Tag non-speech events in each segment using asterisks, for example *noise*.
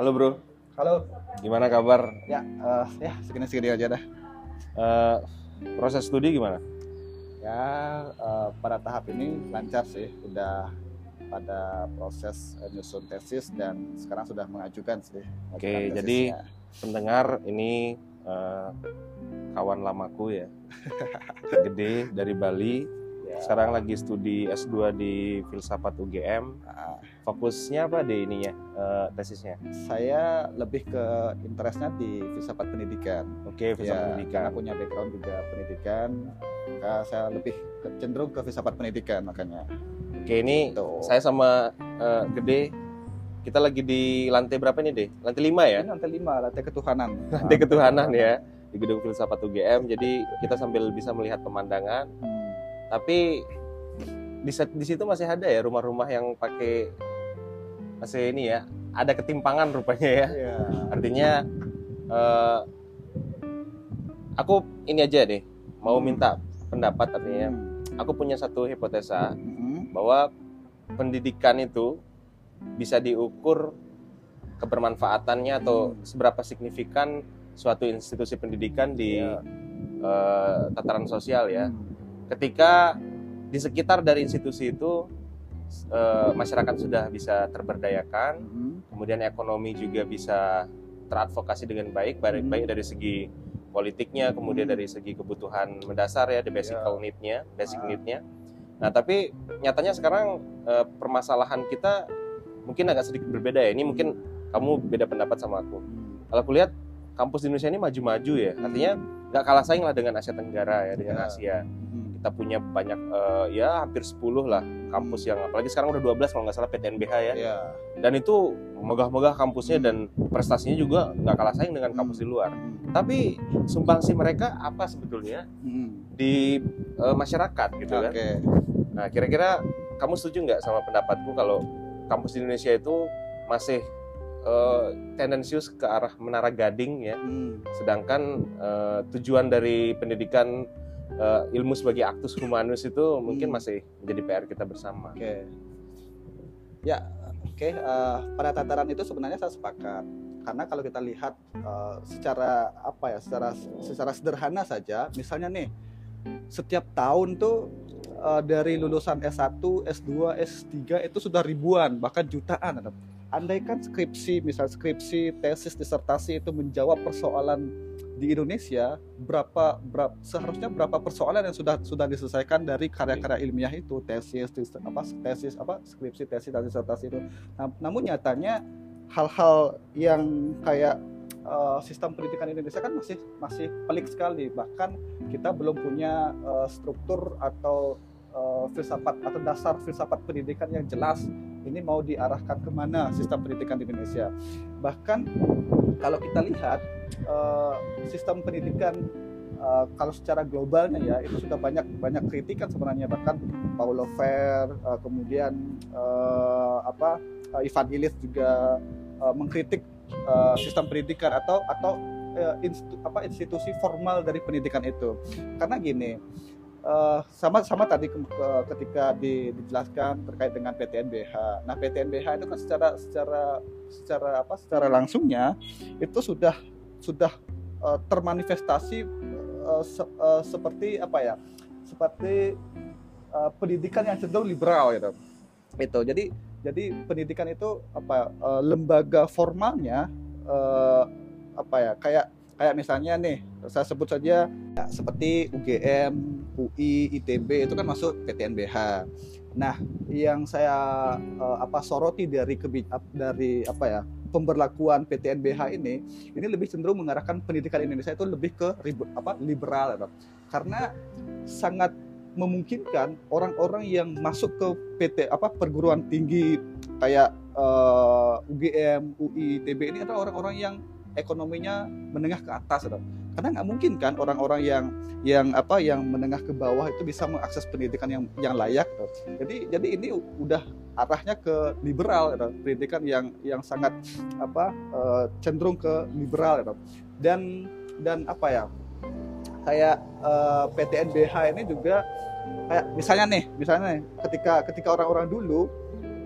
Halo bro, Halo. gimana kabar? Ya, eh, ya segini-segini aja dah. Eh, proses studi gimana? Ya, eh, pada tahap ini lancar sih. Udah pada proses eh, nyusun tesis dan sekarang sudah mengajukan sih. Oke, mengajukan jadi tesisnya. Pendengar ini eh, kawan lamaku ya, *laughs* gede dari Bali. Sekarang lagi studi S2 di Filsafat UGM. ah, Fokusnya apa deh ininya, eh, tesisnya? saya lebih ke interestnya di filsafat pendidikan. Oke, filsafat Ya, pendidikan. Karena punya background juga pendidikan, maka saya lebih cenderung ke filsafat pendidikan makanya. Oke, ini Tuh. saya sama eh, gede. Kita lagi di lantai berapa nih deh? Lantai 5 ya? Ini lantai lima, lantai ketuhanan. Lantai ketuhanan ya di gedung Filsafat UGM. Jadi kita sambil bisa melihat pemandangan Hmm. Tapi di, di situ masih ada ya rumah-rumah yang pakai masih ini ya ada ketimpangan rupanya ya Iya. artinya eh, aku ini aja deh mau Hmm. minta pendapat artinya Hmm. aku punya satu hipotesa Hmm. bahwa pendidikan itu bisa diukur kebermanfaatannya atau seberapa signifikan suatu institusi pendidikan di Iya. eh, tataran sosial ya Hmm. Ketika di sekitar dari institusi itu eh, masyarakat sudah bisa terberdayakan, Hmm. kemudian ekonomi juga bisa teradvokasi dengan baik, baik, Hmm. baik dari segi politiknya, kemudian Hmm. dari segi kebutuhan mendasar ya, the basic Ya. need-nya, basic Ah. need-nya. Nah, tapi nyatanya sekarang eh, permasalahan kita mungkin agak sedikit berbeda ya. Ini mungkin kamu beda pendapat sama aku. Kalau aku lihat kampus di Indonesia ini maju-maju ya, artinya nggak kalah saing lah dengan Asia Tenggara ya, dengan Ya. Asia Hmm. Kita punya banyak eh, ya hampir 10 lah kampus yang apalagi sekarang udah 12 kalau nggak salah PTNBH ya Iya. dan itu megah-megah kampusnya Hmm. dan prestasinya juga nggak kalah saing dengan kampus di luar tapi sumbangsi mereka apa sebetulnya Hmm. di eh, masyarakat gitu kan Oke. nah kira-kira kamu setuju nggak sama pendapatku kalau kampus di Indonesia itu masih eh, tendensius ke arah menara gading ya Hmm. sedangkan eh, tujuan dari pendidikan eh, ilmu sebagai aktus humanus itu mungkin Hmm. masih menjadi PR kita bersama. Oke. Ya, oke. eh, pada tataran itu sebenarnya saya sepakat. Karena kalau kita lihat eh, secara apa ya, secara secara sederhana saja, misalnya nih, setiap tahun tuh eh, dari lulusan S1, S2, S3 itu sudah ribuan, bahkan jutaan. Andaikan skripsi, misal skripsi, tesis, disertasi itu menjawab persoalan di Indonesia, berapa, berapa seharusnya berapa persoalan yang sudah sudah diselesaikan dari karya-karya ilmiah itu, tesis, dis- apa tesis, apa skripsi, tesis dan disertasi itu. Nah, namun nyatanya hal-hal yang kayak eh, sistem pendidikan Indonesia kan masih masih pelik sekali. Bahkan kita belum punya eh, struktur atau eh, filsafat atau dasar filsafat pendidikan yang jelas. Ini mau diarahkan ke mana sistem pendidikan di Indonesia. Bahkan kalau kita lihat eh, sistem pendidikan eh, kalau secara globalnya ya itu sudah banyak banyak kritikan sebenarnya. Bahkan Paulo Freire eh, kemudian eh, apa eh, Ivan Illich juga eh, mengkritik eh, sistem pendidikan atau atau instu- apa institusi formal dari pendidikan itu. Karena gini eh, sama sama tadi ke- ke- ketika di- dijelaskan terkait dengan PTNBH nah PTNBH itu kan secara secara secara apa secara langsungnya itu sudah sudah eh, termanifestasi eh, se- eh, seperti apa ya seperti eh, pendidikan yang cenderung liberal gitu itu jadi jadi pendidikan itu apa eh, lembaga formalnya eh, apa ya kayak kayak misalnya nih saya sebut saja ya, seperti UGM, UI, ITB itu kan masuk PTNBH. Nah, yang saya eh, apa soroti dari dari apa ya pemberlakuan PTNBH ini ini lebih cenderung mengarahkan pendidikan Indonesia itu lebih ke ribu- apa liberal ya, karena sangat memungkinkan orang-orang yang masuk ke PT apa perguruan tinggi kayak eh, UGM, UI, ITB ini adalah orang-orang yang ekonominya menengah ke atas ya, karena nggak mungkin kan orang-orang yang yang apa yang menengah ke bawah itu bisa mengakses pendidikan yang yang layak gitu. jadi jadi ini udah arahnya ke liberal gitu. pendidikan yang yang sangat apa eh, cenderung ke liberal gitu. dan dan apa ya kayak eh, PTNBH ini juga kayak misalnya nih misalnya nih ketika ketika orang-orang dulu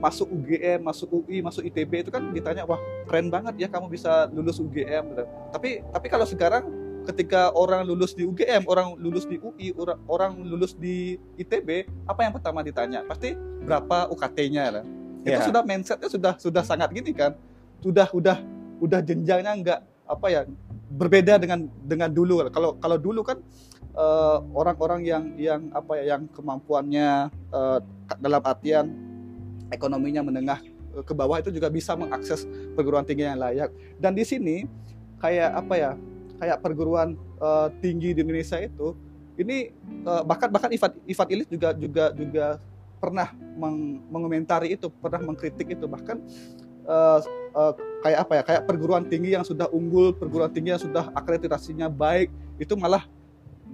masuk UGM, masuk UI, masuk ITB itu kan ditanya wah keren banget ya kamu bisa lulus UGM. Tapi tapi kalau sekarang ketika orang lulus di UGM, orang lulus di UI, orang, orang lulus di ITB, apa yang pertama ditanya? Pasti berapa UKT-nya lah. Itu Ya. sudah mindsetnya sudah sudah sangat gini kan. Sudah udah udah jenjangnya nggak apa ya berbeda dengan dengan dulu. Kalau kalau dulu kan eh, orang-orang yang yang apa ya yang kemampuannya eh, dalam artian ekonominya menengah eh, ke bawah itu juga bisa mengakses perguruan tinggi yang layak. Dan di sini kayak apa ya? Kayak perguruan eh, tinggi di Indonesia itu ini eh, bahkan bahkan Ivan Ivan Ilis juga juga juga pernah meng- mengomentari itu, pernah mengkritik itu bahkan eh, eh, kayak apa ya? Kayak perguruan tinggi yang sudah unggul, perguruan tinggi yang sudah akreditasinya baik itu malah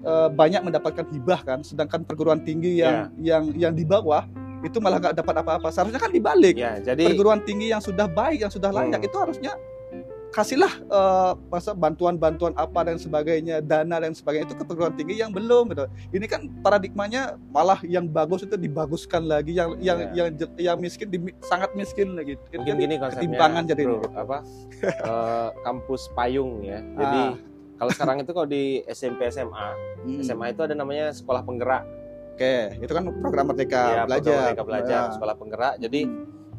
eh, banyak mendapatkan hibah kan, sedangkan perguruan tinggi yang yang yang di bawah itu malah nggak dapat apa-apa. Seharusnya kan dibalik. Ya, jadi Perguruan tinggi yang sudah baik, yang sudah layak Hmm. itu harusnya kasihlah eh, masa bantuan-bantuan apa dan sebagainya, dana dan sebagainya itu ke perguruan tinggi yang belum gitu. Ini kan paradigmanya malah yang bagus itu dibaguskan lagi, yang yang Ya. yang yang miskin di- sangat miskin lagi. Itu mungkin jadi gini konsepnya ketimpangan jadi bro, gitu. apa eh, kampus payung ya jadi Ah. kalau sekarang itu kalau di SMP SMA Hmm. SMA itu ada namanya sekolah penggerak Oke, itu kan program merdeka ya program belajar. Merdeka belajar Ya. sekolah penggerak jadi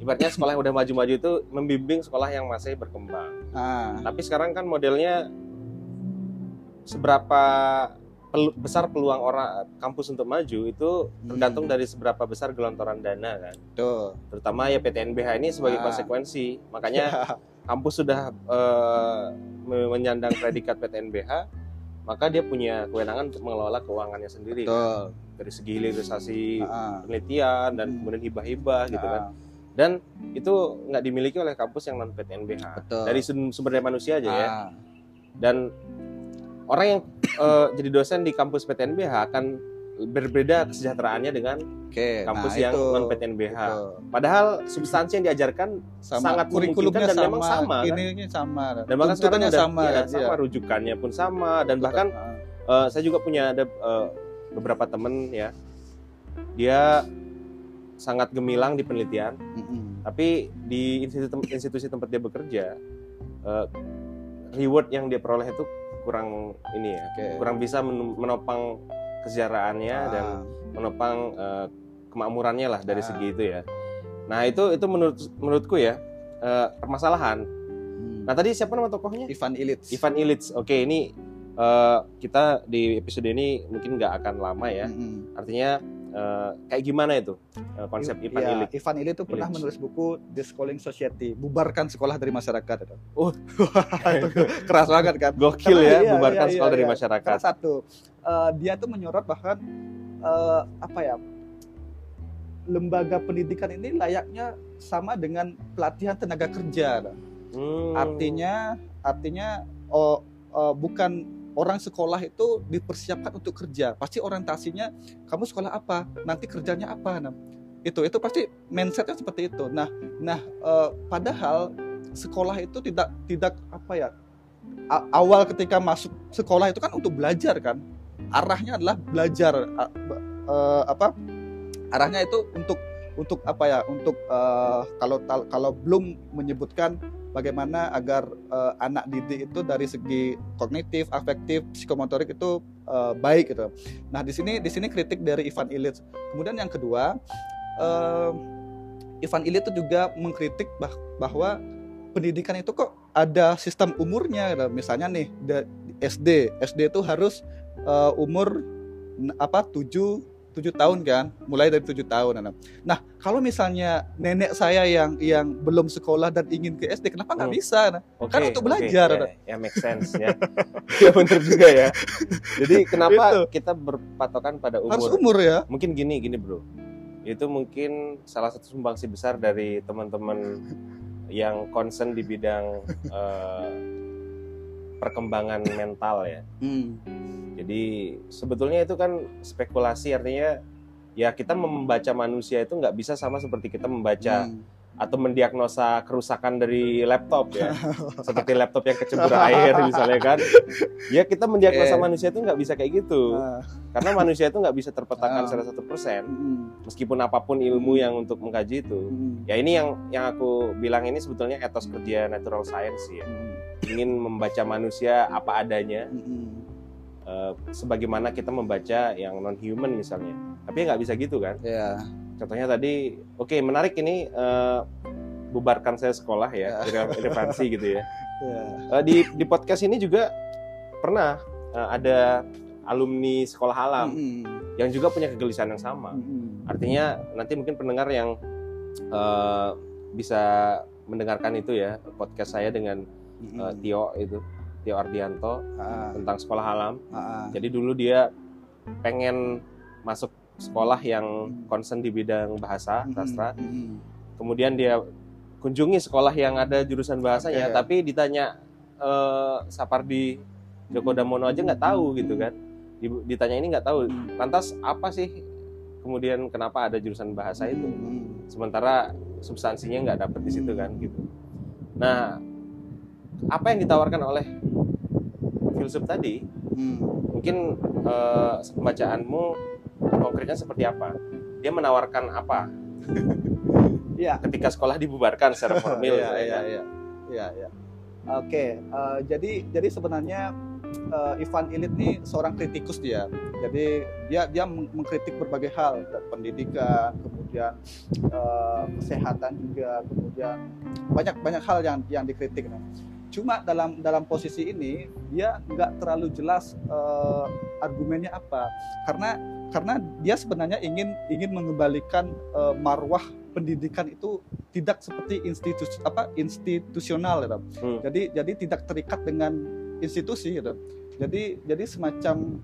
ibaratnya sekolah yang udah maju-maju itu membimbing sekolah yang masih berkembang Ah, tapi sekarang kan modelnya seberapa pelu- besar peluang orang kampus untuk maju itu tergantung Hmm. dari seberapa besar gelontoran dana kan betul. terutama ya PTNBH ini sebagai Ah. konsekuensi makanya *laughs* kampus sudah eh, me- menyandang predikat PTNBH, maka dia punya kewenangan untuk mengelola keuangannya sendiri kan. betul. dari segi hilirisasi Ah, penelitian dan Hmm. kemudian hibah-hibah gitu kan. Dan itu nggak dimiliki oleh kampus yang non PTNBH. betul. Dari sum- sumber daya manusia aja ya. Ah, Dan orang yang eh, jadi dosen di kampus PTNBH akan berbeda kesejahteraannya dengan Oke, kampus nah yang itu, non PTNBH. betul. Padahal substansi yang diajarkan sama sangat kurikulumnya dan sama, memang sama, kan? ini ini sama dan bahkan sekarang udah sama ya, sama iya. rujukannya pun sama dan bahkan Ah, Eh, saya juga punya ada eh, beberapa temen ya dia sangat gemilang di penelitian. Tapi di institusi, institusi tempat dia bekerja eh, reward yang dia peroleh itu kurang ini ya Oke. kurang bisa men- menopang kesejahteraannya dan Ah, menopang eh, kemakmurannya lah dari Ah. segi itu ya. Nah itu itu menurut menurutku ya eh, permasalahan. Hmm. nah tadi siapa nama tokohnya? Ivan Illich Ivan Illich oke ini eh, kita di episode ini mungkin nggak akan lama ya. Mm-mm. artinya eh, kayak gimana itu eh, konsep Ivan Iya, Illich Ivan Illich itu pernah Illich. menulis buku The Schooling Society, bubarkan sekolah dari masyarakat. Itu. Oh. *laughs* Itu keras banget kan. gokil Karena ya iya, bubarkan iya, sekolah iya, dari iya. masyarakat Karena satu, eh, dia tuh menyorot bahkan eh, apa ya lembaga pendidikan ini layaknya sama dengan pelatihan tenaga kerja. Hmm. Artinya, artinya oh, eh, bukan orang sekolah itu dipersiapkan untuk kerja. Pasti orientasinya kamu sekolah apa, nanti kerjanya apa. Nah, itu itu pasti mindsetnya seperti itu. Nah, nah eh, padahal sekolah itu tidak tidak apa ya awal ketika masuk sekolah itu kan untuk belajar kan. Arahnya adalah belajar eh, apa? Arahnya itu untuk untuk apa ya? Untuk eh, kalau kalau belum menyebutkan bagaimana agar eh, anak didik itu dari segi kognitif, afektif, psikomotorik itu eh, baik gitu. Nah di sini di sini kritik dari Ivan Illich. Kemudian yang kedua, eh, Ivan Illich itu juga mengkritik bah- bahwa pendidikan itu kok ada sistem umurnya. gitu. Misalnya nih SD, SD itu harus eh, umur apa 7 tujuh tahun kan, mulai dari tujuh tahun. Nah, Nah, kalau misalnya nenek saya yang yang belum sekolah dan ingin ke SD, kenapa nggak Hmm. bisa? Oke, kan untuk belajar, ya, ada. ya make sense ya *laughs* ya benar juga ya jadi kenapa Itu. kita berpatokan pada harus umur umur ya. mungkin gini gini bro itu mungkin salah satu sumbangsi besar dari teman-teman yang concern di bidang eh, perkembangan mental ya Hmm. jadi sebetulnya itu kan spekulasi artinya ya kita membaca manusia itu nggak bisa sama seperti kita membaca Hmm. Atau mendiagnosa kerusakan dari laptop ya. *laughs* Seperti laptop yang kecebur air misalnya kan. *laughs* Ya kita mendiagnosa Oke. manusia itu nggak bisa kayak gitu. Ah, karena manusia itu nggak bisa terpetakan Ah. secara satu persen. Mm, meskipun apa pun ilmu yang untuk mengkaji itu. Mm, ya ini yang yang aku bilang ini sebetulnya etos kerja natural science ya. Mm, ingin membaca manusia apa adanya. Mm, eh, sebagaimana kita membaca yang non human misalnya. Tapi nggak bisa gitu kan? Ya contohnya tadi oke menarik ini eh, bubarkan saya sekolah ya rele- relevansi gitu ya. Ya. Eh, di di podcast ini juga pernah eh, ada alumni sekolah alam Mm, yang juga punya kegelisahan yang sama. Mm, mm. artinya nanti mungkin pendengar yang eh, bisa mendengarkan itu ya podcast saya dengan Mm, eh, Tio itu Tio Ardianto ah, tentang sekolah alam. Ah, ah. jadi dulu dia pengen masuk sekolah yang concern di bidang bahasa Mm, sastra. mm, mm. kemudian dia kunjungi sekolah yang ada jurusan bahasanya Oke. tapi ditanya eh, Sapardi Djoko Damono aja nggak tahu gitu kan. Di- ditanya ini nggak tahu. Hmm. lantas apa sih kemudian kenapa ada jurusan bahasa itu? Mm, sementara substansinya nggak dapet di situ kan gitu. Nah apa yang ditawarkan oleh filsuf tadi mungkin eh, pembacaanmu konkretnya seperti apa dia menawarkan apa *laughs* ya ketika sekolah dibubarkan secara *laughs* formil Iya, iya, kan? iya. Iya, iya. Oke, eh, jadi jadi sebenarnya eh, Ivan Ilit ini seorang kritikus dia. Jadi dia dia meng- mengkritik berbagai hal, pendidikan, kemudian eh, kesehatan juga, kemudian banyak banyak hal yang yang dikritik. Nah, Cuma dalam dalam posisi ini dia nggak terlalu jelas eh, argumennya apa, karena karena dia sebenarnya ingin ingin mengembalikan eh, marwah pendidikan itu tidak seperti institusi apa institusional gitu. Hmm. Jadi jadi tidak terikat dengan institusi gitu. Jadi jadi semacam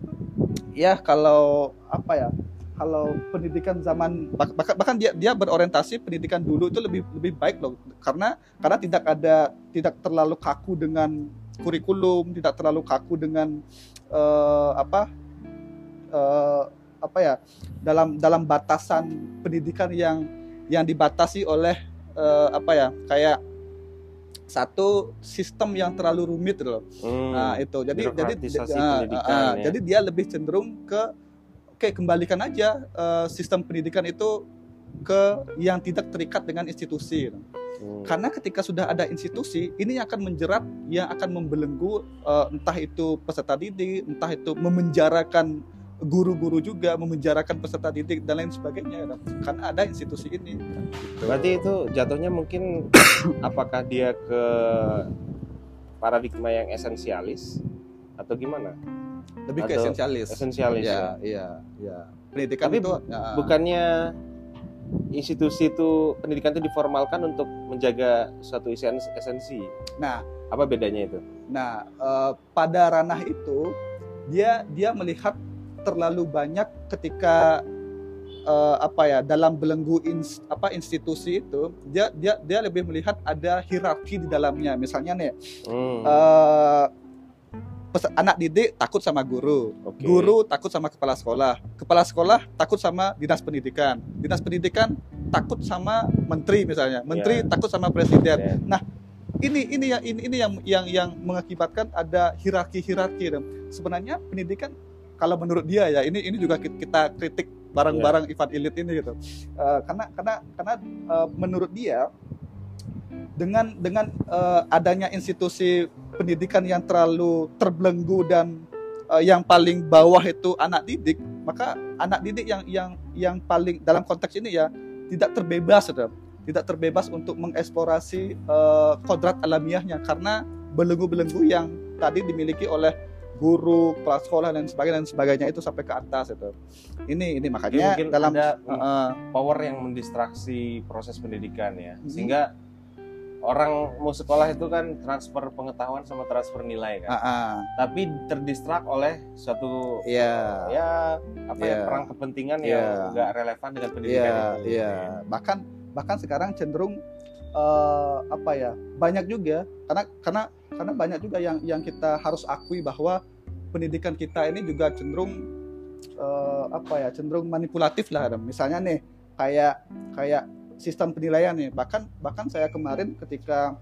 ya kalau apa ya kalau pendidikan zaman bah- bahkan, bahkan dia dia berorientasi pendidikan dulu itu lebih lebih baik loh karena karena tidak ada tidak terlalu kaku dengan kurikulum tidak terlalu kaku dengan eh, apa eh, apa ya dalam dalam batasan pendidikan yang yang dibatasi oleh eh, apa ya kayak satu sistem yang terlalu rumit loh. Hmm. Nah, itu. Jadi jadi pendidikan, ah, ya. jadi dia lebih cenderung ke oke kembalikan aja eh, sistem pendidikan itu ke yang tidak terikat dengan institusi. gitu. Hmm. Karena ketika sudah ada institusi, ini yang akan menjerat, yang akan membelenggu eh, entah itu peserta didik, entah itu memenjarakan guru-guru juga, memenjarakan peserta didik dan lain sebagainya. Karena ada institusi ini. Gitu. Berarti itu jatuhnya mungkin *coughs* apakah dia ke paradigma yang esensialis atau gimana? lebih ke atau esensialis. Esensialis ya. Iya, iya, iya. Pendidikan Tapi itu ya, Bukannya institusi itu pendidikan itu diformalkan untuk menjaga suatu esen- esensi. Nah, Apa bedanya itu? Nah, eh, pada ranah itu dia dia melihat terlalu banyak ketika eh, apa ya dalam belenggu ins- apa institusi itu dia dia dia lebih melihat ada hierarki di dalamnya. Misalnya nih Hmm. pes- anak didik takut sama guru, Oke. guru takut sama kepala sekolah, kepala sekolah takut sama dinas pendidikan, dinas pendidikan takut sama menteri misalnya, menteri Ya. takut sama presiden Ya. ini ini yang ini, ini yang yang yang mengakibatkan ada hierarki hierarki sebenarnya pendidikan kalau menurut dia ya ini ini juga ki- kita kritik barang-barang Ivan Ilit ini gitu. Eh, karena karena karena eh, menurut dia dengan dengan eh, adanya institusi pendidikan yang terlalu terbelenggu dan eh, yang paling bawah itu anak didik maka anak didik yang yang yang paling dalam konteks ini ya tidak terbebas gitu. Tidak terbebas untuk mengeksplorasi eh, kodrat alamiahnya karena belenggu-belenggu yang tadi dimiliki oleh guru, kepala sekolah dan sebagainya dan sebagainya itu sampai ke atas itu. Ini ini makanya mungkin dalam ada eh, power yang mendistraksi proses pendidikan ya Mhm. sehingga orang mau sekolah itu kan transfer pengetahuan sama transfer nilai kan ah, ah, tapi terdistrak oleh suatu iya. ya apa ya Iya. perang kepentingan Iya. yang nggak relevan dengan pendidikan Iya, itu iya. Bahkan bahkan sekarang cenderung eh, apa ya? Banyak juga karena karena karena banyak juga yang yang kita harus akui bahwa pendidikan kita ini juga cenderung eh, apa ya? Cenderung manipulatif lah. Misalnya nih kayak kayak sistem penilaian nih. Bahkan bahkan saya kemarin ketika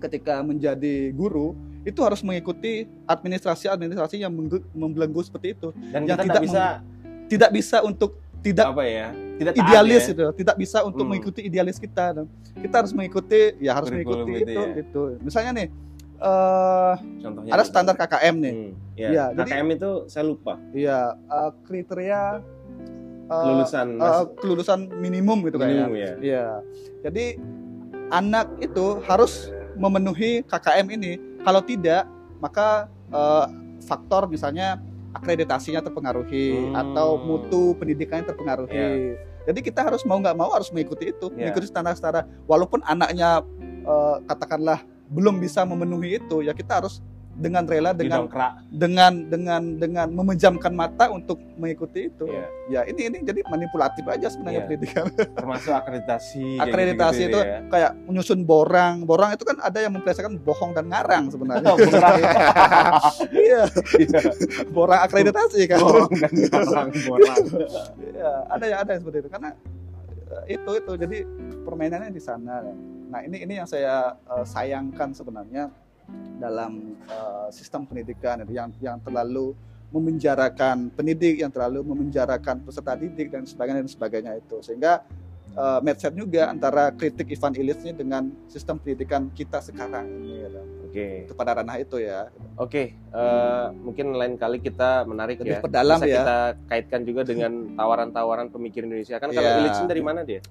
ketika menjadi guru itu harus mengikuti administrasi-administrasi yang mengge- membelenggu seperti itu. Dan Yang kita tidak bisa Tidak bisa untuk tidak apa ya? Tidak idealis ya. itu, tidak bisa untuk Hmm. mengikuti idealis kita. Kita harus mengikuti ya harus Kurikulum mengikuti itu itu ya. gitu. Misalnya nih Contohnya ada gitu. standar KKM nih. Hmm, ya. Jadi- KKM itu saya lupa. Iya, eh, kriteria eh, Kelulusan mas- kelulusan minimum gitu minimum kayaknya. ya. Iya. Jadi anak itu harus memenuhi KKM ini. Kalau tidak, maka eh, faktor misalnya akreditasinya terpengaruhi Hmm. atau mutu pendidikannya terpengaruhi. Jadi kita harus mau nggak mau harus mengikuti itu, Iya. mengikuti standar-standar. Walaupun anaknya eh, katakanlah belum bisa memenuhi itu, ya kita harus dengan rela dengan Didongkrak. dengan dengan dengan memejamkan mata untuk mengikuti itu. Iya. Ya ini ini jadi manipulatif aja sebenarnya Iya. pendidikan. *laughs* Termasuk akreditasi. Akreditasi gitu-gitu itu ya. kayak menyusun borang. Borang itu kan ada yang memperlihatkan bohong dan ngarang sebenarnya. Borang. *laughs* Iya, Iya. borang akreditasi kan. Borang dan borang, borang. Iya, ada ya ada yang seperti itu karena eh, itu itu jadi permainannya di sana. Nah, ini ini yang saya eh, sayangkan sebenarnya dalam eh, sistem pendidikan yang yang terlalu memenjarakan pendidik, yang terlalu memenjarakan peserta didik dan sebagainya dan sebagainya itu. Sehingga eh, mindset juga antara kritik Ivan Illich ini dengan sistem pendidikan kita sekarang ini ya. Oke. itu pada ranah itu ya. Oke, eh, mungkin lain kali kita menarik Lebih ya. perdalam Bisa ya. kita kaitkan juga dengan tawaran-tawaran pemikir Indonesia. Kan kalau Iya. Illich dari mana dia?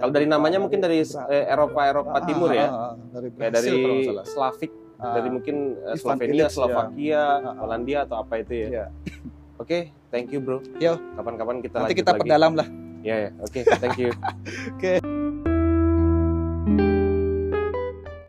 Kalau dari namanya mungkin dari eh, Eropa Eropa Ah, Timur ya. ah, ah, dari Brasil dari nggak salah. Slavik, Ah, dari mungkin eh, Slovenia, ya. Slovakia, Ah, ah. Polandia atau apa itu ya. Iya. *coughs* Oke, thank you bro. Yo. Kapan-kapan kita Nanti kita lagi. perdalam lah. Ya ya, oke, thank you. *laughs* Oke.